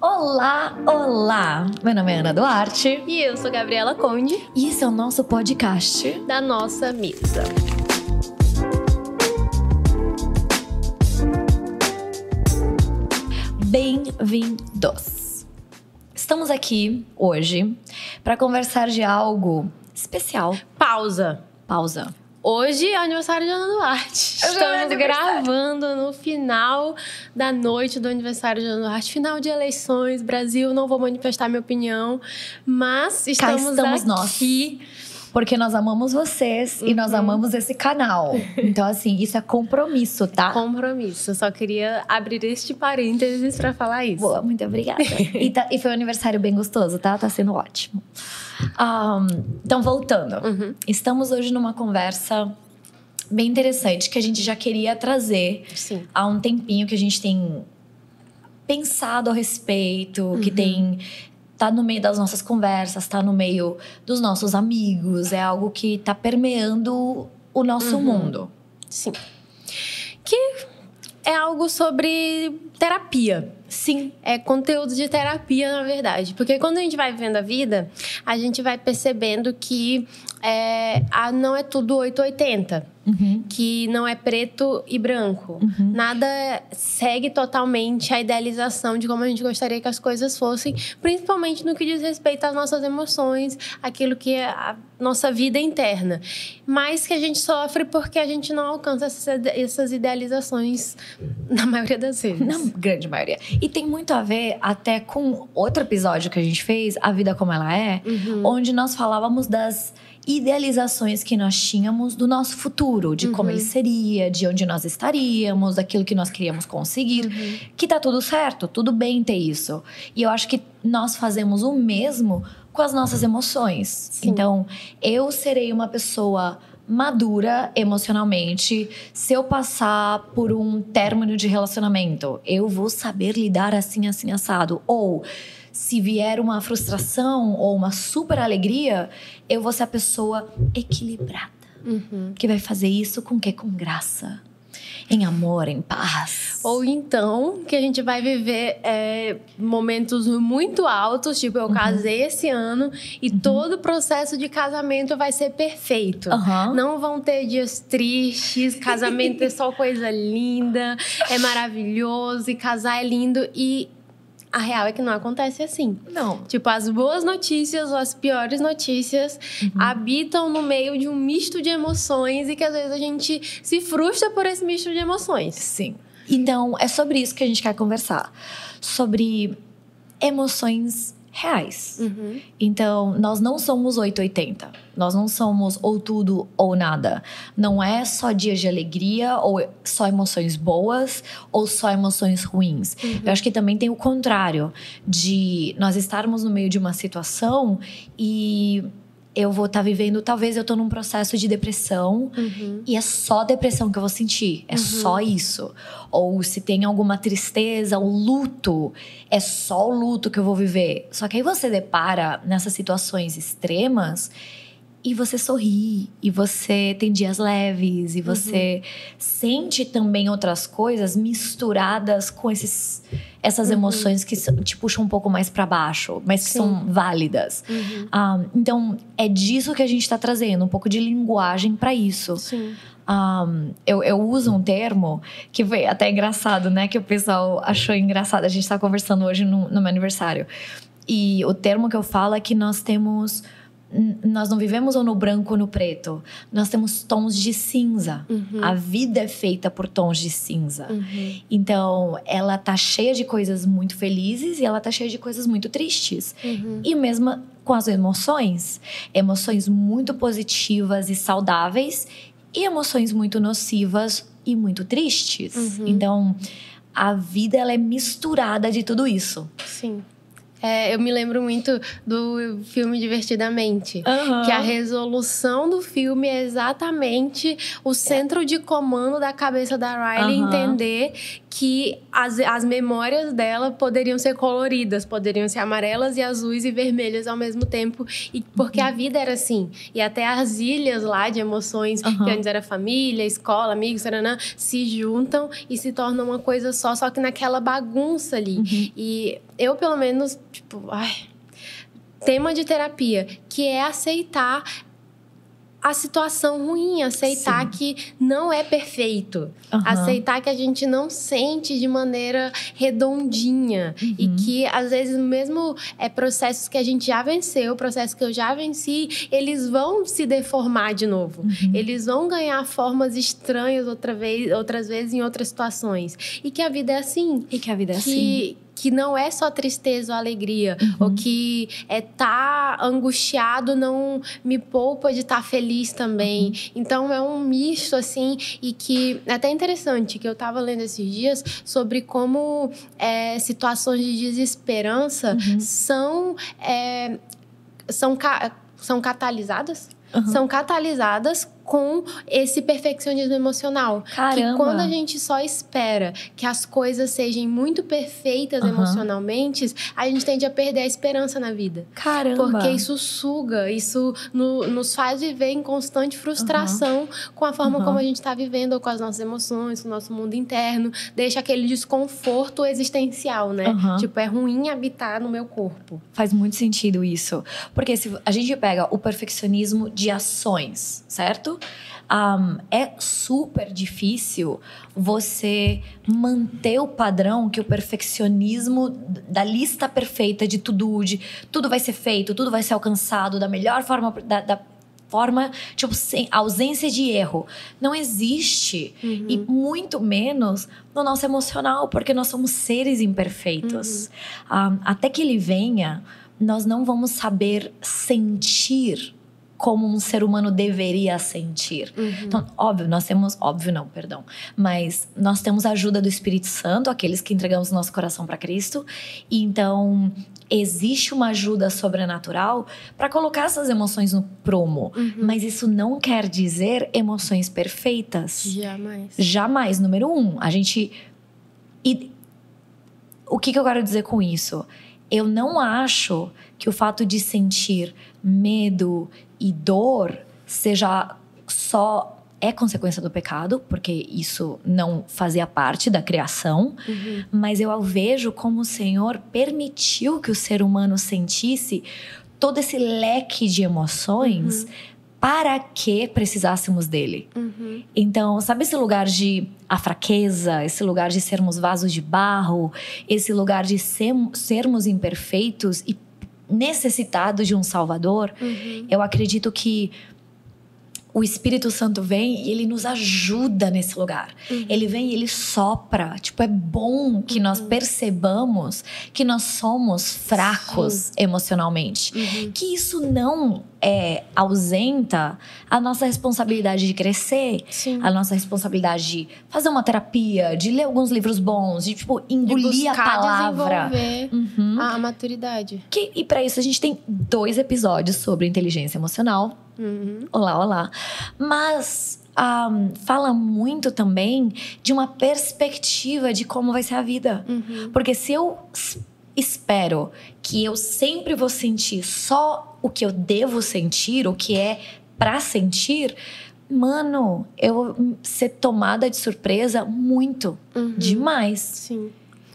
Olá, olá! Meu nome é Ana Duarte. E eu sou Gabriela Conde. E esse é o nosso podcast da nossa mesa. Bem-vindos! Estamos aqui hoje para conversar de algo especial. Pausa. Pausa. Hoje é aniversário de Ana Duarte. É Estamos gravando no final da noite do aniversário de Ana Duarte. Final de eleições, Brasil. Não vou manifestar minha opinião, mas estamos, estamos aqui. Nós. Porque nós amamos vocês uhum. e nós uhum. amamos esse canal. Então, assim, isso é compromisso, tá? Compromisso. Só queria abrir este parênteses para falar isso. Boa, muito obrigada. e, tá, e, foi um aniversário bem gostoso, tá? Tá sendo ótimo. Um, então, voltando. Uhum. Estamos hoje numa conversa bem interessante que a gente já queria trazer Sim. há um tempinho que a gente tem pensado a respeito, uhum. que tem tá no meio das nossas conversas, tá no meio dos nossos amigos, é algo que tá permeando o nosso uhum. mundo. Sim. Que é algo sobre terapia. Sim. É conteúdo de terapia, na verdade. Porque quando a gente vai vivendo a vida, a gente vai percebendo que é, a, não é tudo 880 uhum. que não é preto e branco. Uhum. Nada segue totalmente a idealização de como a gente gostaria que as coisas fossem, principalmente no que diz respeito às nossas emoções, aquilo que é a nossa vida interna. Mas que a gente sofre porque a gente não alcança essas, essas idealizações na maioria das vezes. Na grande maioria. E tem muito a ver até com outro episódio que a gente fez, A Vida Como Ela É, uhum. onde nós falávamos das idealizações que nós tínhamos do nosso futuro, de uhum. como ele seria, de onde nós estaríamos, daquilo que nós queríamos conseguir. Uhum. Que tá tudo certo, tudo bem ter isso. E eu acho que nós fazemos o mesmo com as nossas emoções. Sim. Então, eu serei uma pessoa madura emocionalmente se eu passar por um término de relacionamento. Eu vou saber lidar assim, assim, assado. Ou se vier uma frustração ou uma super alegria, eu vou ser a pessoa equilibrada. Uhum. Que vai fazer isso com que? Com graça. Em amor, em paz. Ou então, que a gente vai viver é, momentos muito altos, tipo, eu uhum. casei esse ano e uhum. todo o processo de casamento vai ser perfeito. Não vão ter dias tristes, casamento é só coisa linda, é maravilhoso e casar é lindo. E a real é que não acontece assim. Não. Tipo, as boas notícias ou as piores notícias uhum. habitam no meio de um misto de emoções e que às vezes a gente se frustra por esse misto de emoções. Sim. Então, é sobre isso que a gente quer conversar. Sobre emoções reais. Uhum. Então, nós não somos 880. Nós não somos ou tudo ou nada. Não é só dias de alegria ou só emoções boas ou só emoções ruins. Uhum. Eu acho que também tem o contrário de nós estarmos no meio de uma situação e eu vou estar tá vivendo, talvez eu tô num processo de depressão uhum. e é só depressão que eu vou sentir, é uhum. só isso. Ou se tem alguma tristeza, um luto, é só o luto que eu vou viver. Só que aí você depara nessas situações extremas e você sorri, e você tem dias leves, e você uhum. sente também outras coisas misturadas com esses, essas uhum. emoções que te puxam um pouco mais para baixo, mas que Sim. são válidas. Uhum. Um, ah, então, é disso que a gente está trazendo, um pouco de linguagem para isso. Sim. Um, ah, eu, eu uso um termo que foi até engraçado, né? Que o pessoal achou engraçado. A gente está conversando hoje no, no meu aniversário. E o termo que eu falo é que nós temos nós não vivemos ou no branco ou no preto. Nós temos tons de cinza. Uhum. A vida é feita por tons de cinza. Uhum. Então, ela tá cheia de coisas muito felizes e ela tá cheia de coisas muito tristes. Uhum. E mesmo com as emoções, emoções muito positivas e saudáveis e emoções muito nocivas e muito tristes. Uhum. Então, a vida ela é misturada de tudo isso. Sim. É, eu me lembro muito do filme Divertidamente. Uhum. Que a resolução do filme é exatamente o centro de comando da cabeça da Riley uhum. entender que as, as memórias dela poderiam ser coloridas, poderiam ser amarelas e azuis e vermelhas ao mesmo tempo, e porque uhum. a vida era assim. E até as ilhas lá de emoções, uhum. que antes era família, escola, amigos, taranã, se juntam e se tornam uma coisa só, só que naquela bagunça ali. Uhum. E eu, pelo menos, tipo, ai, tema de terapia, que é aceitar a situação ruim, aceitar Sim. que não é perfeito, uhum. aceitar que a gente não sente de maneira redondinha uhum. e que às vezes mesmo é processos que a gente já venceu, processos que eu já venci, eles vão se deformar de novo, uhum. eles vão ganhar formas estranhas outra vez, outras vezes em outras situações e que a vida é assim e que a vida é que, assim que não é só tristeza ou alegria, uhum. ou que é tá angustiado não me poupa de estar tá feliz também. Uhum. Então é um misto assim e que é até interessante que eu estava lendo esses dias sobre como é, situações de desesperança uhum. são é, são são catalisadas são catalisadas com esse perfeccionismo emocional. Caramba. Que quando a gente só espera que as coisas sejam muito perfeitas uhum. emocionalmente, a gente tende a perder a esperança na vida. Caramba. Porque isso suga, isso no, nos faz viver em constante frustração uhum. com a forma como a gente está vivendo, ou com as nossas emoções, com o nosso mundo interno. Deixa aquele desconforto existencial, né? Tipo, é ruim habitar no meu corpo. Faz muito sentido isso. Porque se a gente pega o perfeccionismo de ações, certo? Um, é super difícil você manter o padrão que o perfeccionismo da lista perfeita de tudo, de tudo vai ser feito, tudo vai ser alcançado da melhor forma, da, da forma, tipo, sem ausência de erro. Não existe. Uhum. E muito menos no nosso emocional, porque nós somos seres imperfeitos. Uhum. Um, até que ele venha, nós não vamos saber sentir como um ser humano deveria sentir. Uhum. Então, óbvio, nós temos, óbvio não, perdão, mas nós temos a ajuda do Espírito Santo, aqueles que entregamos nosso coração para Cristo. E então, existe uma ajuda sobrenatural para colocar essas emoções no prumo, uhum. mas isso não quer dizer emoções perfeitas. Jamais. Jamais. Número um, a gente e o que, que eu quero dizer com isso? Eu não acho que o fato de sentir medo e dor seja só é consequência do pecado, porque isso não fazia parte da criação, uhum. mas eu vejo como o Senhor permitiu que o ser humano sentisse todo esse leque de emoções uhum. para que precisássemos dele. Uhum. Então, sabe esse lugar de a fraqueza, esse lugar de sermos vasos de barro, esse lugar de ser, sermos imperfeitos e necessitado de um Salvador, uhum. eu acredito que o Espírito Santo vem e ele nos ajuda nesse lugar. Uhum. Ele vem e ele sopra. Tipo, é bom que uhum. nós percebamos que nós somos fracos Sim. emocionalmente. Uhum. Que isso não é, ausenta a nossa responsabilidade de crescer, Sim. a nossa responsabilidade de fazer uma terapia, de ler alguns livros bons, de tipo engolir de a palavra, uhum. a maturidade. Que, e para isso a gente tem dois episódios sobre inteligência emocional. Uhum. Olá, olá. Mas um, fala muito também de uma perspectiva de como vai ser a vida, uhum. porque se eu espero que eu sempre vou sentir só o que eu devo sentir, o que é para sentir, mano, eu vou ser tomada de surpresa muito, uhum. demais. Sim.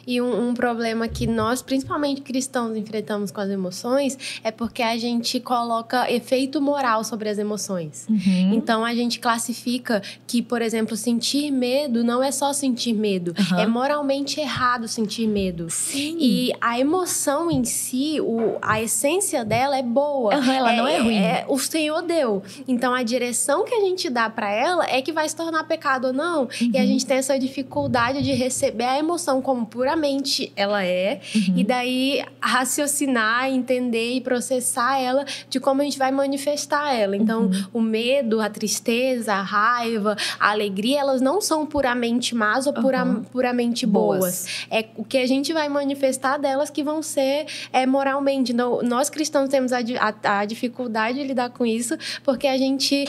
E um, um, problema que nós, principalmente cristãos, enfrentamos com as emoções é porque a gente coloca efeito moral sobre as emoções. Uhum. Então a gente classifica que, por exemplo, sentir medo não é só sentir medo, uhum. é moralmente errado sentir medo. Sim. E a emoção em si, o, a essência dela é boa. Uhum, ela é, não é ruim. É, o Senhor deu. Então a direção que a gente dá para ela é que vai se tornar pecado ou não. E a uhum. gente tem essa dificuldade de receber a emoção como pura puramente ela é, uhum. e daí raciocinar, entender e processar ela de como a gente vai manifestar ela. Então, uhum. o medo, a tristeza, a raiva, a alegria, elas não são puramente más ou pura, uhum. puramente boas. boas. É o que a gente vai manifestar delas que vão ser é, moralmente. Então, nós cristãos temos a, a, a dificuldade de lidar com isso, porque a gente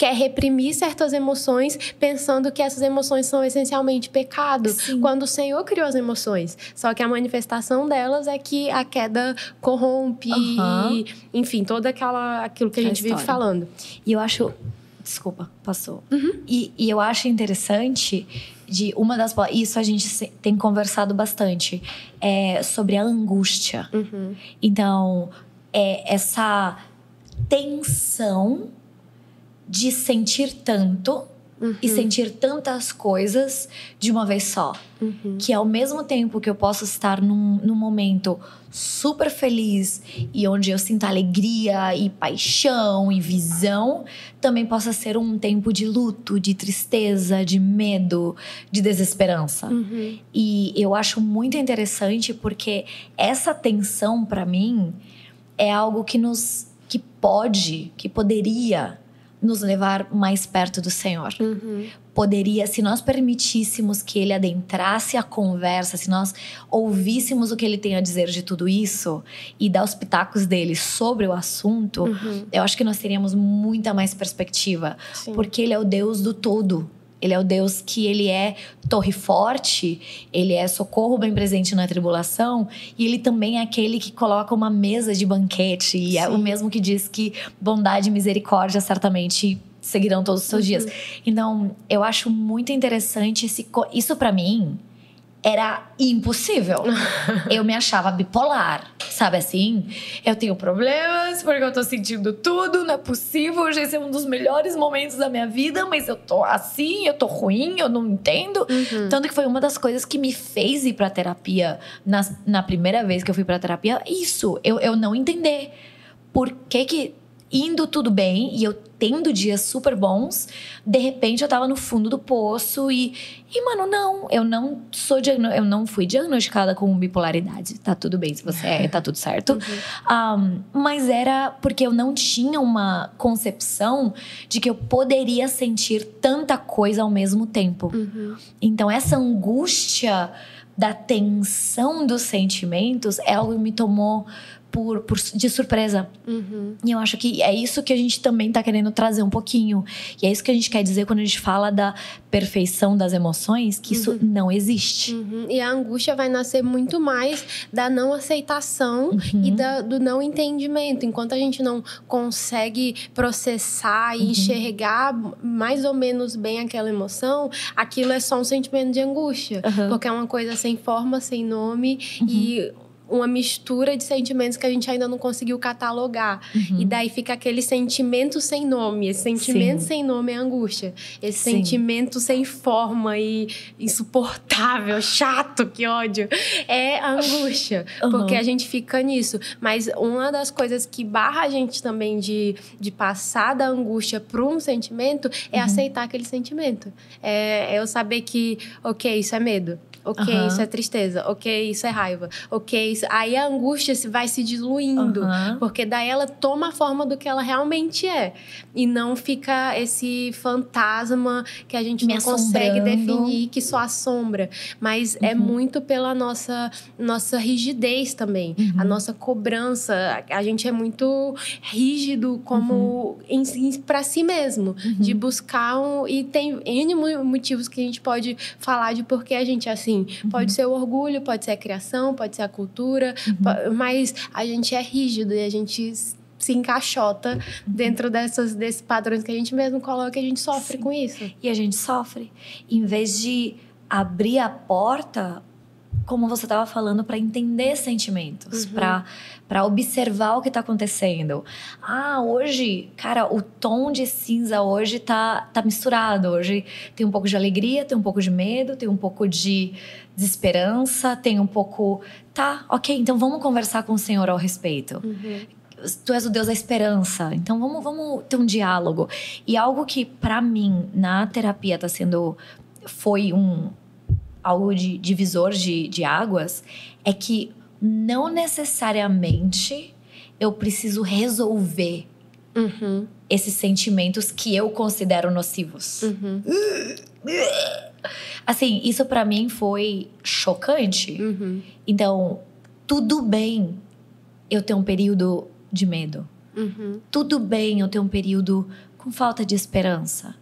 quer reprimir certas emoções, pensando que essas emoções são essencialmente pecado, Sim. quando o Senhor criou as emoções. Só que a manifestação delas é que a queda corrompe, uhum. enfim, toda aquela aquilo que a, a gente história. vive falando. E eu acho Desculpa, passou. Uhum. E, e, eu acho interessante de uma das isso a gente tem conversado bastante é sobre a angústia. Uhum. Então é essa tensão de sentir tanto uhum. e sentir tantas coisas de uma vez só. Uhum. Que ao mesmo tempo que eu posso estar num, num momento super feliz e onde eu sinto alegria e paixão e visão, também possa ser um tempo de luto, de tristeza, de medo, de desesperança. Uhum. E eu acho muito interessante porque essa tensão para mim é algo que nos que pode, que poderia nos levar mais perto do Senhor. Uhum. Poderia, se nós permitíssemos que Ele adentrasse a conversa, se nós ouvíssemos o que Ele tem a dizer de tudo isso e dar os pitacos dele sobre o assunto, uhum. eu acho que nós teríamos muita mais perspectiva. Sim. Porque Ele é o Deus do todo. Ele é o Deus que ele é torre forte, ele é socorro bem presente na tribulação, e ele também é aquele que coloca uma mesa de banquete, e Sim. é o mesmo que diz que bondade e misericórdia certamente seguirão todos os seus uhum. dias. Então, eu acho muito interessante esse isso para mim era impossível. eu me achava bipolar, sabe assim? Eu tenho problemas porque eu tô sentindo tudo, não é possível. Hoje esse é um dos melhores momentos da minha vida, mas eu tô assim, eu tô ruim, eu não entendo. Uhum. Tanto que foi uma das coisas que me fez ir pra terapia na, na primeira vez que eu fui pra terapia. Isso, eu, eu não entender. Por que que indo tudo bem e eu tendo dias super bons, de repente eu tava no fundo do poço e, e mano, não, eu não sou eu não fui diagnosticada com bipolaridade. Tá tudo bem se você é, tá tudo certo. Uhum. Um, mas era porque eu não tinha uma concepção de que eu poderia sentir tanta coisa ao mesmo tempo. Uhum. Então essa angústia da tensão dos sentimentos é algo que me tomou por, por, de surpresa. Uhum. E eu acho que é isso que a gente também está querendo trazer um pouquinho. E é isso que a gente quer dizer quando a gente fala da perfeição das emoções, que uhum. isso não existe. Uhum. E a angústia vai nascer muito mais da não aceitação e uhum. da, do não entendimento. Enquanto a gente não consegue processar e uhum. enxergar mais ou menos bem aquela emoção, aquilo é só um sentimento de angústia. Porque é uma coisa sem forma, sem nome e uma mistura de sentimentos que a gente ainda não conseguiu catalogar. Uhum. E daí fica aquele sentimento sem nome. Esse sentimento Sim. sem nome é angústia. Esse Sim. sentimento sem forma e insuportável, chato, que ódio, é angústia. Uhum. Porque a gente fica nisso. Mas uma das coisas que barra a gente também de, de passar da angústia para um sentimento é uhum. aceitar aquele sentimento. É, é eu saber que, ok, isso é medo. Ok, isso é tristeza. Ok, isso é raiva. Ok, isso... aí a angústia vai se diluindo. Uhum. Porque daí ela toma a forma do que ela realmente é. E não fica esse fantasma que a gente Me não consegue definir, que só assombra. Mas é uhum. é muito pela nossa, nossa rigidez também. A uhum. nossa cobrança. A gente é muito rígido como uhum. para si mesmo. De uhum. buscar um... E tem N motivos que a gente pode falar de por que a gente é assim assim. Uhum. Pode ser o orgulho, pode ser a criação, pode ser a cultura, uhum. mas a gente é rígido e a gente se encaixota dentro dessas, desses padrões que a gente mesmo coloca e a gente sofre Sim. com isso. E a gente sofre. Em vez de abrir a porta como você estava falando, para entender sentimentos, uhum. para observar o que está acontecendo. Ah, hoje, cara, o tom de cinza hoje tá, tá misturado. Hoje tem um pouco de alegria, tem um pouco de medo, tem um pouco de desesperança, tem um pouco. Tá, ok, então vamos conversar com o Senhor ao respeito. Uhum. Tu és o Deus da esperança, então vamos, vamos ter um diálogo. E algo que, para mim, na terapia, tá sendo. Foi um, algo de divisor de, de águas é que não necessariamente eu preciso resolver uhum. esses sentimentos que eu considero nocivos. Uhum. Assim, isso para mim foi chocante. Uhum. Então, tudo bem eu ter um período de medo. Uhum. Tudo bem eu ter um período com falta de esperança.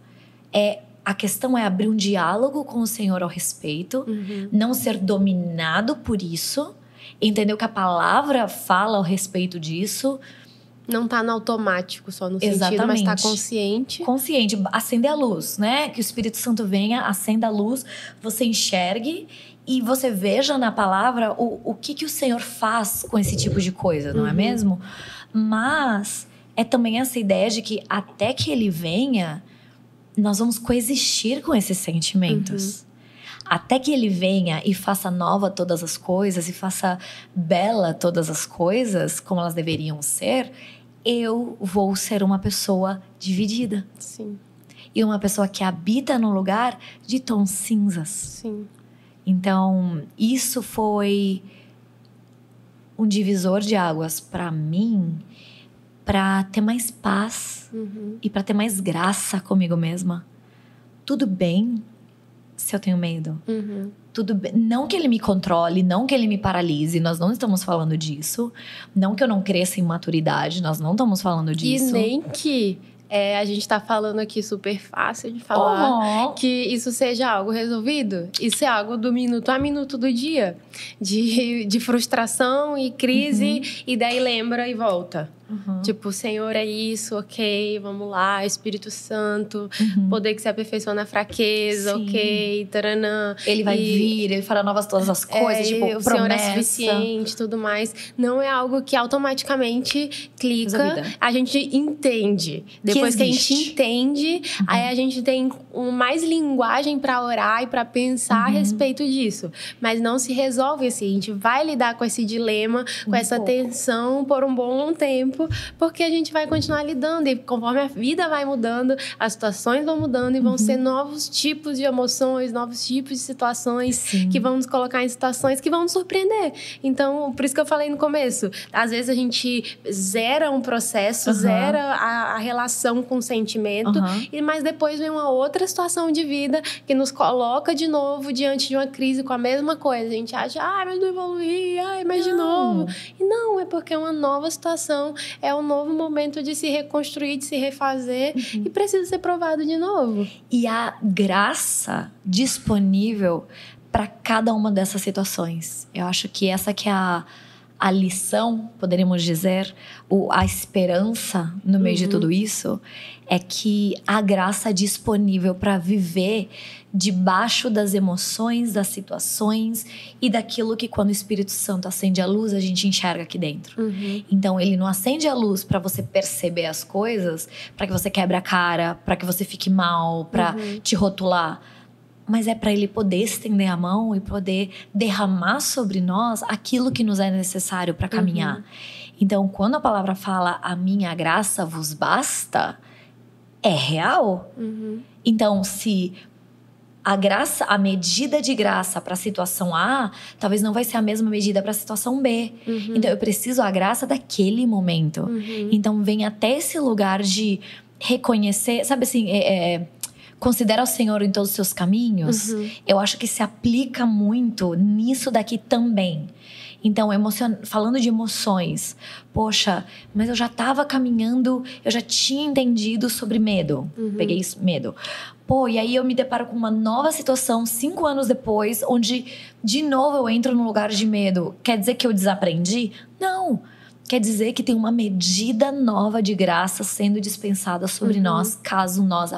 É a questão é abrir um diálogo com o Senhor ao respeito, uhum. não ser dominado por isso, entender o que a palavra fala ao respeito disso. Não tá no automático só no Exatamente. sentido, mas tá consciente. Consciente, acender a luz, né? Que o Espírito Santo venha, acenda a luz, você enxergue e você veja na palavra o, o que, que o Senhor faz com esse tipo de coisa, não é uhum. é mesmo? Mas é também essa ideia de que até que ele venha, nós vamos coexistir com esses sentimentos. Uhum. Até que ele venha e faça nova todas as coisas e faça bela todas as coisas como elas deveriam ser, eu vou ser uma pessoa dividida. Sim. E uma pessoa que habita num lugar de tons cinzas. Sim. Então, isso foi um divisor de águas para mim para ter mais paz uhum. e para ter mais graça comigo mesma. Tudo bem se eu tenho medo. Uhum. Tudo bem. Não que ele me controle, não que ele me paralise, nós não estamos falando disso. Não que eu não cresça em maturidade, nós não estamos falando disso. E nem que é, a gente está falando aqui super fácil de falar uhum. que isso seja algo resolvido. Isso é algo do minuto a minuto do dia. De, de frustração e crise, uhum. e daí lembra e volta. Uhum. Tipo, Senhor é isso, ok, vamos lá, Espírito Santo, uhum. poder que se aperfeiçoa na fraqueza, Sim. ok, taranã. Ele vai e, vir, ele fará novas todas as coisas, é, tipo, o promessa. Senhor é suficiente, tudo mais. Não é algo que automaticamente clica, a gente entende. Depois que, que a gente entende, uhum. aí a gente tem um, mais linguagem para orar e para pensar a uhum. respeito disso. Mas não se resolve assim, a gente vai lidar com esse dilema, com um essa pouco. tensão por um bom tempo tempo, porque a gente vai continuar lidando e conforme a vida vai mudando, as situações vão mudando e vão uhum. ser novos tipos de emoções, novos tipos de situações Sim. que vão nos colocar em situações que vão nos surpreender. Então, por isso que eu falei no começo, às vezes a gente zera um processo, uhum. zera a, a, relação com o sentimento, uhum. e mas depois vem uma outra situação de vida que nos coloca de novo diante de uma crise com a mesma coisa. A gente acha, ah, mas não evoluí, ai, mas não. de novo. E não, é porque é uma nova situação é um novo momento de se reconstruir, de se refazer uhum. e precisa ser provado de novo. E a graça disponível para cada uma dessas situações. Eu acho que essa que é a a lição, poderíamos dizer, o, a esperança no meio uhum. de tudo isso, é que a graça disponível para viver debaixo das emoções, das situações e daquilo que quando o Espírito Santo acende a luz, a gente enxerga aqui dentro. Uhum. Então ele não acende a luz para você perceber as coisas, para que você quebre a cara, para que você fique mal, para uhum. te rotular mas é para ele poder estender a mão e poder derramar sobre nós aquilo que nos é necessário para caminhar. Uhum. Então, quando a palavra fala a minha graça vos basta, é real. Uhum. Então, se a graça, a medida de graça para a situação A, talvez não vai ser a mesma medida para a situação B. Uhum. Então, eu preciso a graça daquele momento. Uhum. Então, vem até esse lugar de reconhecer, sabe assim, é, é considera o Senhor em todos os seus caminhos, uhum. eu acho que se aplica muito nisso daqui também. Então, emocion... falando de emoções, poxa, mas eu já estava caminhando, eu já tinha entendido sobre medo. Uhum. Peguei isso, medo. Pô, e aí eu me deparo com uma nova situação cinco anos depois, onde de novo eu entro num lugar de medo. Quer dizer que eu desaprendi? Não. Quer dizer que tem uma medida nova de graça sendo dispensada sobre uhum. nós, caso nós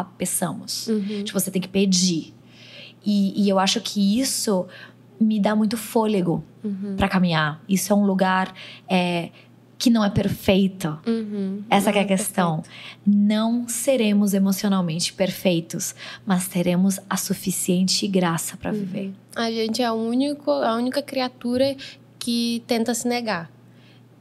a peçamos. Uhum. Tipo, você tem que pedir. E, e, eu acho que isso me dá muito fôlego uhum. para caminhar. Isso é um lugar é, que não é perfeito. Uhum. Essa é a é questão. Perfeito. Não seremos emocionalmente perfeitos, mas teremos a suficiente graça para viver. Uhum. A gente é a, único, a única criatura que tenta se negar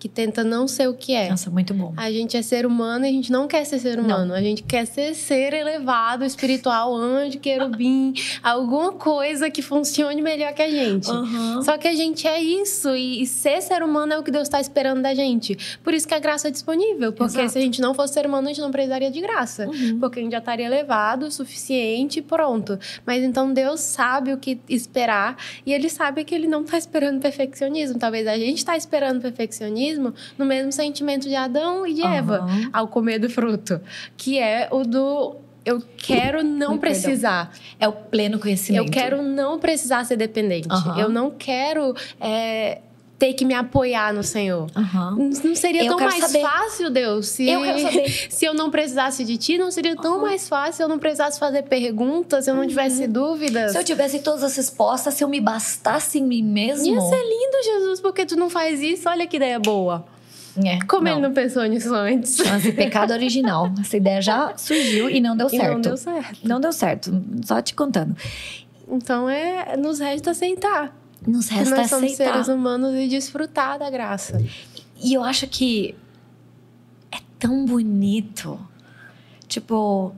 que tenta não ser o que é. Nossa, muito bom. A gente é ser humano e a gente não quer ser ser humano. Não. A gente quer ser ser elevado, espiritual, anjo, querubim, alguma coisa que funcione melhor que a gente. Uhum. Só que a gente é isso e, e, ser ser humano é o que Deus está esperando da gente. Por isso que a graça é disponível. Porque Exato. se a gente não fosse ser humano, a gente não precisaria de graça. Uhum. Porque a gente já estaria elevado o suficiente e pronto. Mas então Deus sabe o que esperar e ele sabe que ele não está esperando perfeccionismo. Talvez a gente está esperando perfeccionismo cristianismo no mesmo sentimento de Adão e de Eva ao comer do fruto, que é o do eu quero não precisar. É o pleno conhecimento. Eu quero não precisar ser dependente. Uhum. Eu não quero é, ter que me apoiar no Senhor. Uhum. Não seria eu tão mais saber. fácil, Deus, se eu, se eu não precisasse de ti, não seria tão uhum. mais fácil se eu não precisasse fazer perguntas, se eu não uhum. tivesse dúvidas. Se eu tivesse todas as respostas, se eu me bastasse em mim mesmo. Ia ser lindo, Jesus, porque tu não faz isso. Olha que ideia boa. É, Como não. ele não pensou nisso antes? Mas pecado original. Essa ideia já surgiu e não deu certo. E não deu certo. Não deu certo. Só te contando. Então é, nos resta aceitar. Nos resta nós somos aceitar. seres humanos e desfrutar da graça. E eu acho que é tão bonito. Tipo,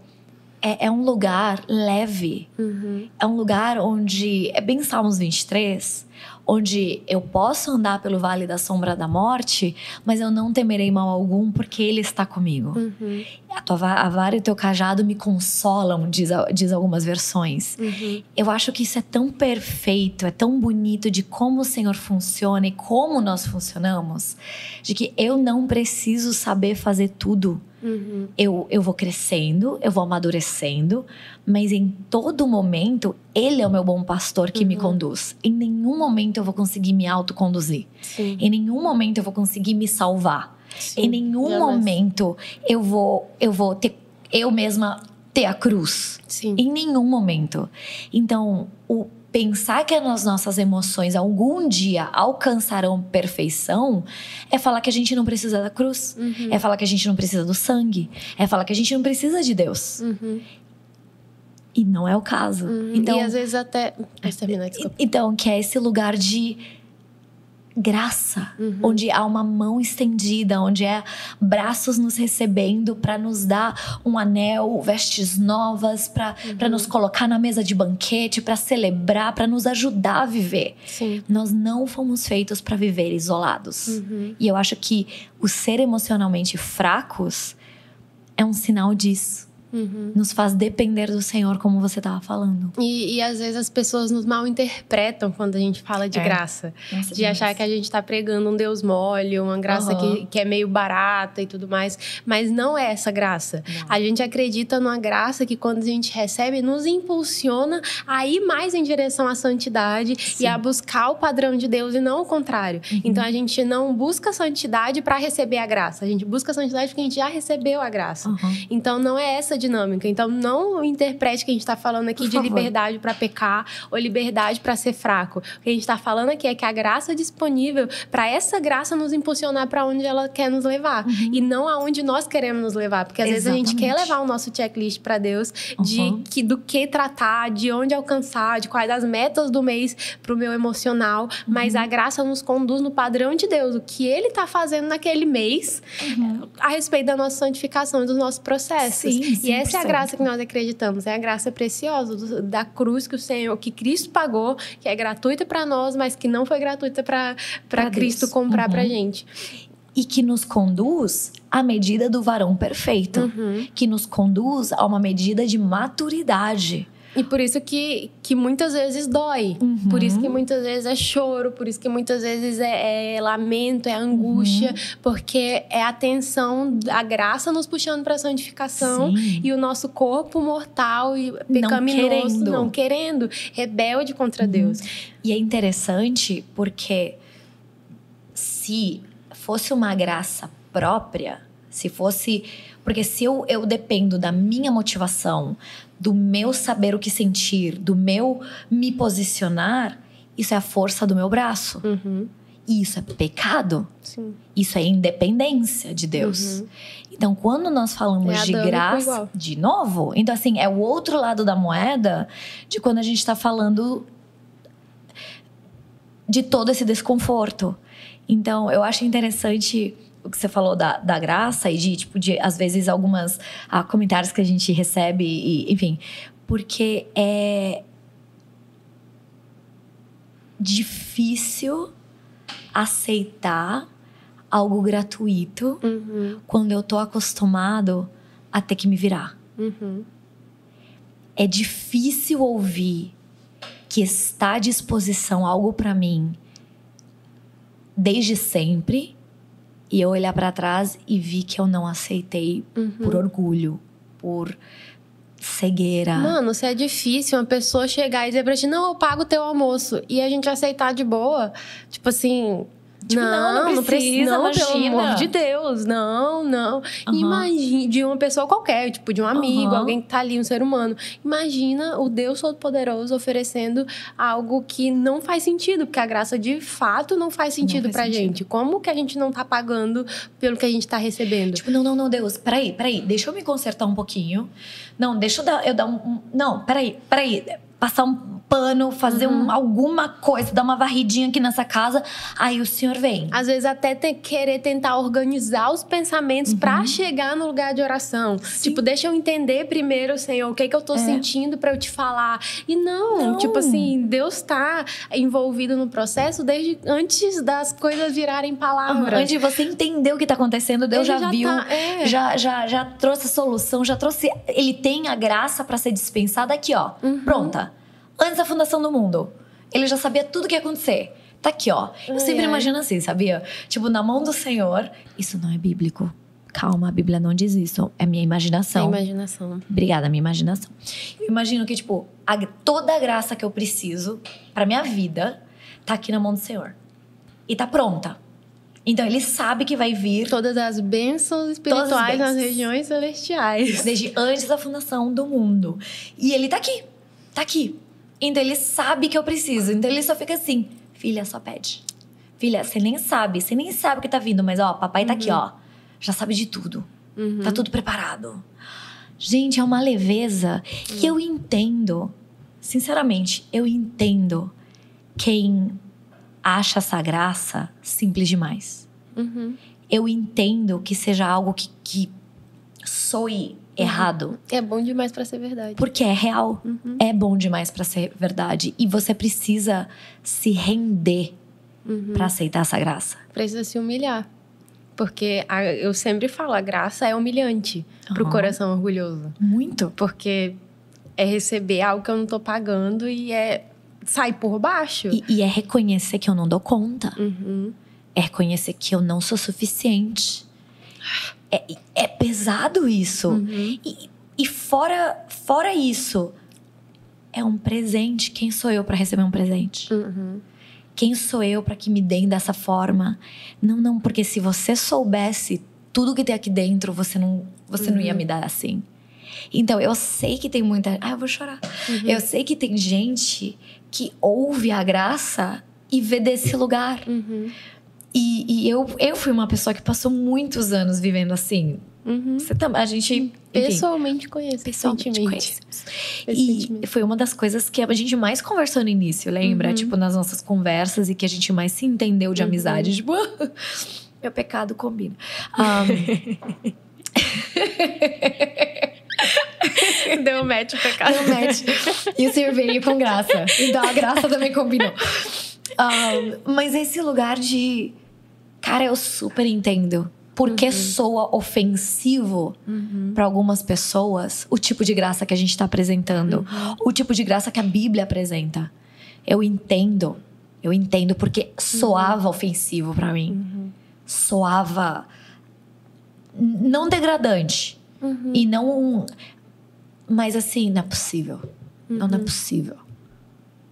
é, é um lugar leve. Uhum. É um lugar onde. É bem Salmos 23, onde eu posso andar pelo vale da sombra da morte, mas eu não temerei mal algum, porque Ele está comigo. Uhum. A, tua, a vara e o teu cajado me consolam, diz, diz algumas versões. Uhum. Eu acho que isso é tão perfeito, é tão bonito de como o Senhor funciona e como nós funcionamos, de que eu não preciso saber fazer tudo. Uhum. Eu, eu vou crescendo, eu vou amadurecendo, mas em todo momento, Ele é o meu bom pastor que uhum. me conduz. Em nenhum momento eu vou conseguir me autoconduzir. Sim. Em nenhum momento eu vou conseguir me salvar. Sim. Em nenhum momento eu vou, eu vou ter eu mesma ter a cruz. Sim. Em nenhum momento. Então, o pensar que as nossas emoções algum dia alcançarão perfeição é falar que a gente não precisa da cruz, uhum. é falar que a gente não precisa do sangue, é falar que a gente não precisa de Deus. Uhum. E não é o caso. Uhum. Então, e às vezes até. Terminar, então, que é esse lugar de graça, uhum. onde há uma mão estendida, onde é braços nos recebendo para nos dar um anel, vestes novas, para uhum. nos colocar na mesa de banquete, para celebrar, para nos ajudar a viver. Sim. Nós não fomos feitos para viver isolados. Uhum. E eu acho que o ser emocionalmente fracos é um sinal disso. Uhum. Nos faz depender do Senhor, como você estava falando. E, e, às vezes as pessoas nos mal interpretam quando a gente fala de é. graça. Nossa, de achar que a gente está pregando um Deus mole, uma graça uhum. que, que é meio barata e tudo mais. Mas não é essa graça. Não. A gente acredita numa graça que, quando a gente recebe, nos impulsiona a ir mais em direção à santidade Sim. e a buscar o padrão de Deus e não o contrário. Uhum. Então a gente não busca santidade para receber a graça. A gente busca a santidade porque a gente já recebeu a graça. Então não é essa dinâmica. Então, não interprete que a gente está falando aqui Por de favor. liberdade para pecar ou liberdade para ser fraco. O que a gente está falando aqui é que a graça é disponível para essa graça nos impulsionar para onde ela quer nos levar uhum. e não aonde nós queremos nos levar. Porque às Exatamente. vezes a gente quer levar o nosso checklist para Deus de uhum. que, do que tratar, de onde alcançar, de quais as metas do mês para o meu emocional, uhum. mas a graça nos conduz no padrão de Deus, o que Ele está fazendo naquele mês uhum. a respeito da nossa santificação e dos nossos processos. Sim, sim. E essa é a graça que nós acreditamos, é a graça preciosa do, da cruz que o Senhor, que Cristo pagou, que é gratuita para nós, mas que não foi gratuita para Cristo Deus. comprar uhum. para gente e que nos conduz à medida do varão perfeito, uhum. que nos conduz a uma medida de maturidade. E por isso que, que muitas vezes dói. Uhum. Por isso que muitas vezes é choro. Por isso que muitas vezes é, é lamento, é angústia. Uhum. Porque é a tensão, a graça nos puxando para a santificação. Sim. E o nosso corpo mortal e pecaminoso não querendo, não querendo rebelde contra uhum. Deus. E é interessante porque se fosse uma graça própria, se fosse. Porque se eu, eu dependo da minha motivação, do meu saber o que sentir, do meu me posicionar, isso é a força do meu braço. Uhum. E isso é pecado. Sim. Isso é independência de Deus. Uhum. Então, quando nós falamos é de graça, de novo, então assim, é o outro lado da moeda de quando a gente está falando de todo esse desconforto. Então, eu acho interessante o que você falou da, da graça e de, tipo, de, às vezes, algumas ah, comentários que a gente recebe, e, enfim, porque é difícil aceitar algo gratuito uhum. quando eu tô acostumado a ter que me virar. Uhum. É difícil ouvir que está à disposição algo para mim desde sempre e eu olhar para trás e vi que eu não aceitei Uhum. por orgulho, por cegueira. Mano, se é difícil uma pessoa chegar e dizer pra ti, não, eu pago o teu almoço. E a gente aceitar de boa. Tipo assim. Tipo, não, não precisa, não, pelo imagina. amor de Deus, não, não. Aham. Imagine de uma pessoa qualquer, tipo de um amigo, Aham. alguém que tá ali, um ser humano. Imagina o Deus Todo-Poderoso oferecendo algo que não faz sentido, porque a graça de fato não faz sentido faz pra sentido. gente. Como que a gente não tá pagando pelo que a gente tá recebendo? Tipo, não, não, não, Deus, peraí, peraí, deixa eu me consertar um pouquinho. Não, deixa eu dar, eu dar um. um- não, peraí, peraí. Passar um pano, fazer Uhum. um, alguma coisa, dar uma varridinha aqui nessa casa. Aí o senhor vem. Às vezes até querer tentar organizar os pensamentos pra Uhum. chegar no lugar de oração. Tipo, deixa eu entender primeiro, Senhor, o que, que eu tô É. sentindo pra eu te falar. E não, Não. tipo assim, Deus tá envolvido no processo desde antes das coisas virarem palavras. Antes de você entender o que tá acontecendo, Deus Ele já, viu, tá- é. já, já, já trouxe a solução, já trouxe. Ele tem a graça pra ser dispensada aqui, ó. Uhum. Pronta. Antes da fundação do mundo. Ele já sabia tudo o que ia acontecer. Tá aqui, ó. Eu Ai, sempre ai. imagino assim, sabia? Tipo, na mão do Senhor. Isso não é bíblico. Calma, a Bíblia não diz isso. É minha imaginação. imaginação. Obrigada, minha imaginação. Eu imagino que, tipo, a- toda a graça que eu preciso pra minha vida tá aqui na mão do Senhor. E tá pronta. Então ele sabe que vai vir Todas as bênçãos espirituais as nas bênçãos. regiões celestiais. desde antes da fundação do mundo. E ele tá aqui. Tá aqui. Então ele sabe que eu preciso. Então ele só fica assim: filha, só pede. Filha, você nem sabe, você nem sabe o que tá vindo, mas ó, papai tá aqui, ó. Já sabe de tudo. Uhum. Tá tudo preparado. Gente, é uma leveza que eu entendo. Sinceramente, eu entendo quem acha essa graça simples demais. Uhum. Eu entendo que seja algo que, que soe errado. É bom demais pra ser verdade. Porque é real. Uhum. É bom demais pra ser verdade. E você precisa se render Uhum. pra aceitar essa graça. precisa se humilhar. Porque a- eu sempre falo, a graça é humilhante pro Aham. coração orgulhoso. Muito. Porque é receber algo que eu não tô pagando e é sair por baixo. E, e é reconhecer que eu não dou conta. Uhum. É reconhecer que eu não sou suficiente. É, é pesado isso. Uhum. E, e fora, fora isso, é um presente. Quem sou eu pra receber um presente? Uhum. Quem sou eu para que me deem dessa forma? Não, não, porque se você soubesse tudo que tem aqui dentro, você não, você não ia me dar assim. Então, eu sei que tem muita. Ah, eu vou chorar. Eu sei que tem gente que ouve a graça e vê desse lugar. Uhum. E, e eu, eu fui uma pessoa que passou muitos anos vivendo assim. Uhum. Você. A gente. enfim, Pessoalmente conheço. pessoalmente. Recentemente. E foi uma das coisas que a gente mais conversou no início, lembra? Uhum. Tipo, nas nossas conversas e que a gente mais se entendeu de Uhum. amizade. Tipo, meu pecado combina. Um, Deu match o pecado. Deu match. E o senhor veio com graça. Então a graça também combinou. Um, mas esse lugar de. Cara, eu super entendo. Porque soa ofensivo Uhum. para algumas pessoas o tipo de graça que a gente está apresentando, o tipo de graça que a Bíblia apresenta. Eu entendo, eu entendo porque soava ofensivo para mim, Uhum. soava não degradante Uhum. e não, mas assim não é possível, não, não é Uhum. possível.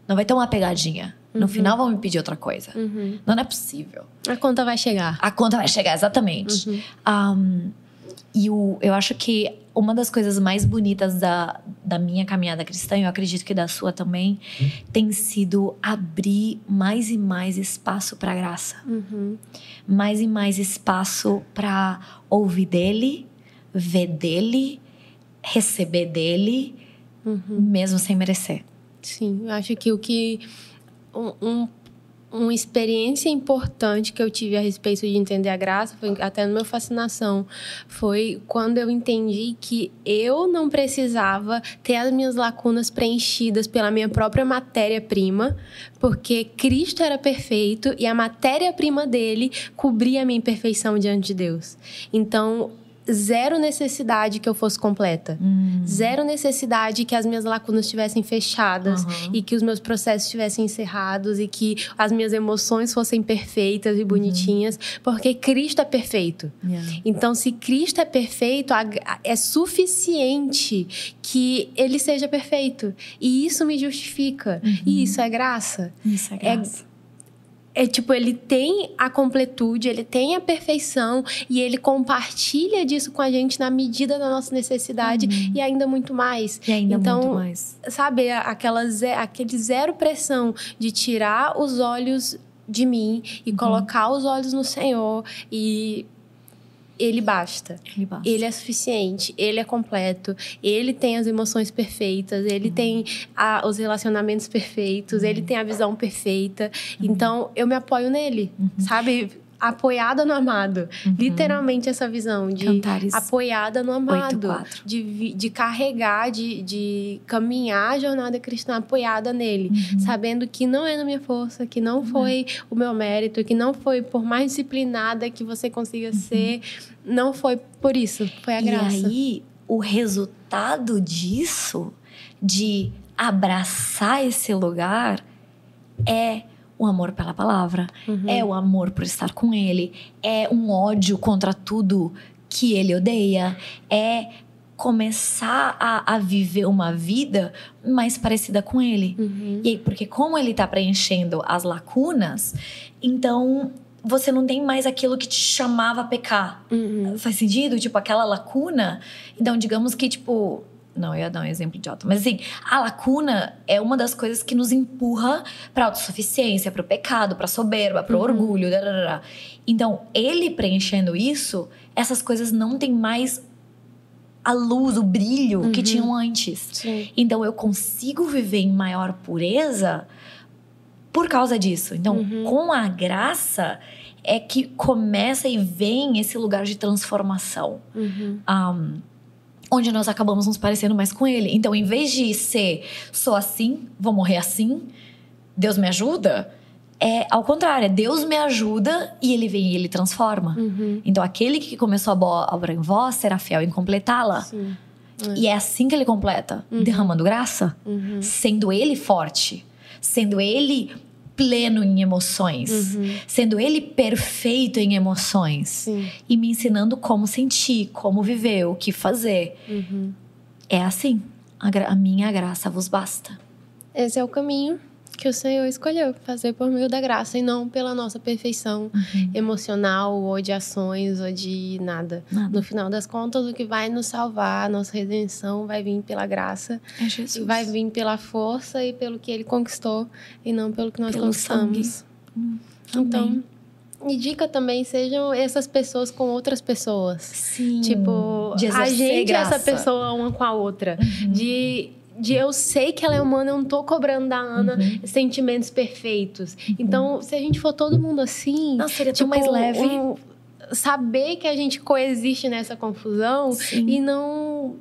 Não vai ter uma pegadinha. No final vão me pedir outra coisa. Uhum. Não, não é possível. A conta vai chegar. A conta vai chegar, exatamente. Uhum. Um, e o, eu acho que uma das coisas mais bonitas da, da minha caminhada cristã, e eu acredito que da sua também, tem sido abrir mais e mais espaço para graça. Uhum. Mais e mais espaço para ouvir dele, ver dele, receber dele, Uhum. mesmo sem merecer. Sim, eu acho que o que. Um, um- uma experiência importante que eu tive a respeito de entender a graça, foi até no meu fascinação, foi quando eu entendi que eu não precisava ter as minhas lacunas preenchidas pela minha própria matéria-prima, porque Cristo era perfeito e a matéria-prima dele cobria a minha imperfeição diante de Deus. Então, zero necessidade que eu fosse completa. Hum. Zero necessidade que as minhas lacunas estivessem fechadas Uhum. e que os meus processos estivessem encerrados e que as minhas emoções fossem perfeitas e bonitinhas, porque Cristo é perfeito. Yeah. Então, se Cristo é perfeito, é suficiente que ele seja perfeito. E isso me justifica. E isso é graça. Isso é É- graça. É tipo, ele tem a completude, ele tem a perfeição e ele compartilha disso com a gente na medida da nossa necessidade e ainda muito mais. E ainda então, muito mais. Sabe, aquela ze- aquele zero pressão de tirar os olhos de mim e Uhum. colocar os olhos no Senhor e ele basta. Ele basta. Ele é suficiente, ele é completo, ele tem as emoções perfeitas, ele tem a- os relacionamentos perfeitos, ele tem a visão perfeita. Então, eu me apoio nele, sabe? Apoiada no amado. Literalmente essa visão de Cantares apoiada no amado. 8:4. De, de carregar, de, de caminhar a jornada cristã apoiada nele. Sabendo que não é na minha força, que não foi o meu mérito, que não foi por mais disciplinada que você consiga ser. Não foi por isso, foi a graça. E aí, o resultado disso, de abraçar esse lugar, é o amor pela palavra, é o amor por estar com ele, é um ódio contra tudo que ele odeia, é começar a, a viver uma vida mais parecida com ele. Uhum. E aí, porque como ele tá preenchendo as lacunas, então você não tem mais aquilo que te chamava a pecar. Uhum. Faz sentido? Tipo, aquela lacuna. Então, digamos que, tipo. Não, eu ia dar um exemplo idiota. Mas assim, a lacuna é uma das coisas que nos empurra pra autossuficiência, pro pecado, pra soberba, pro orgulho. darará. Então, ele preenchendo isso, essas coisas não têm mais a luz, o brilho que tinham antes. Sim. Então eu consigo viver em maior pureza por causa disso. Então, com a graça é que começa e vem esse lugar de transformação. Uhum. um, onde nós acabamos nos parecendo mais com ele. Então, em vez de ser sou assim, vou morrer assim, Deus me ajuda, é ao contrário, é Deus me ajuda e ele vem e ele transforma. Uhum. Então, aquele que começou a boa obra em vós será fiel em completá-la. Sim. E é assim que ele completa, derramando graça, Uhum. sendo ele forte, sendo ele pleno em emoções, sendo ele perfeito em emoções Sim. e me ensinando como sentir, como viver, o que fazer. Uhum. É assim. A, a minha graça vos basta. Esse é o caminho que o Senhor escolheu fazer por meio da graça e não pela nossa perfeição emocional ou de ações ou de nada. Nada. No final das contas, o que vai nos salvar, a nossa redenção vai vir pela graça É e Jesus. vai vir pela força e pelo que ele conquistou e não pelo que nós Pelo conquistamos. Então, e dica também sejam essas pessoas com outras pessoas. Sim. Tipo, de a gente essa graça. Uhum. pessoa uma com a outra. De, de eu sei que ela é humana, eu não tô cobrando da Ana Uhum. sentimentos perfeitos. Então, se a gente for todo mundo assim. Não, seria tão tipo, mais leve. um- saber que a gente coexiste nessa confusão Sim. e não.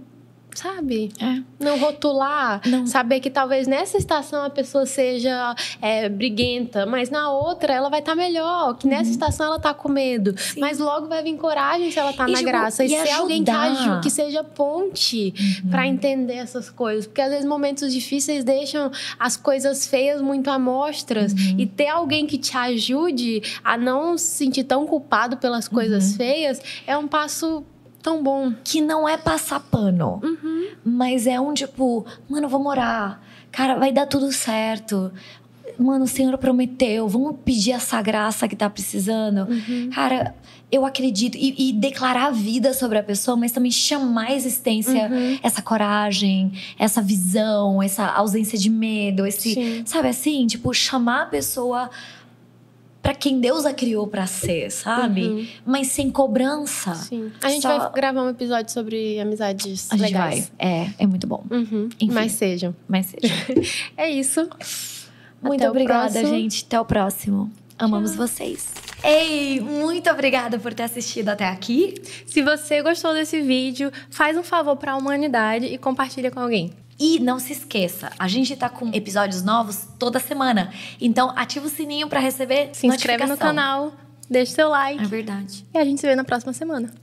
Sabe? É. Não rotular. Não. Saber que talvez nessa estação a pessoa seja é, briguenta, mas na outra ela vai estar melhor. Que nessa estação ela tá com medo. Uhum. Sim. Mas logo vai vir coragem se ela tá E, na tipo, graça. E, e ser alguém que, ajudar. aju- que seja ponte Uhum. pra entender essas coisas. Porque às vezes momentos difíceis deixam as coisas feias muito amostras. Uhum. E ter alguém que te ajude a não se sentir tão culpado pelas coisas Uhum. feias é um passo tão bom. Que não é passar pano. Uhum. Mas é um tipo, mano, vamos orar. Cara, vai dar tudo certo. Mano, o Senhor prometeu. Vamos pedir essa graça que tá precisando. Uhum. Cara, eu acredito. E, e declarar a vida sobre a pessoa, mas também chamar a existência Uhum. essa coragem, essa visão, essa ausência de medo, esse. Sim. Sabe assim? Tipo, chamar a pessoa pra quem Deus a criou pra ser, sabe? Uhum. Mas sem cobrança. Sim. A gente Só- vai gravar um episódio sobre amizades A gente legais. vai. É, é muito bom. Uhum. Mas sejam. Mas seja. É isso. Muito Até obrigada, gente. Até o próximo. Amamos vocês. Ei, muito obrigada por ter assistido até aqui. Se você gostou desse vídeo, faz um favor para a humanidade e compartilha com alguém. E não se esqueça, a gente tá com episódios novos toda semana. Então ativa o sininho pra receber Se inscreve no canal, deixa seu like É verdade. e a gente se vê na próxima semana.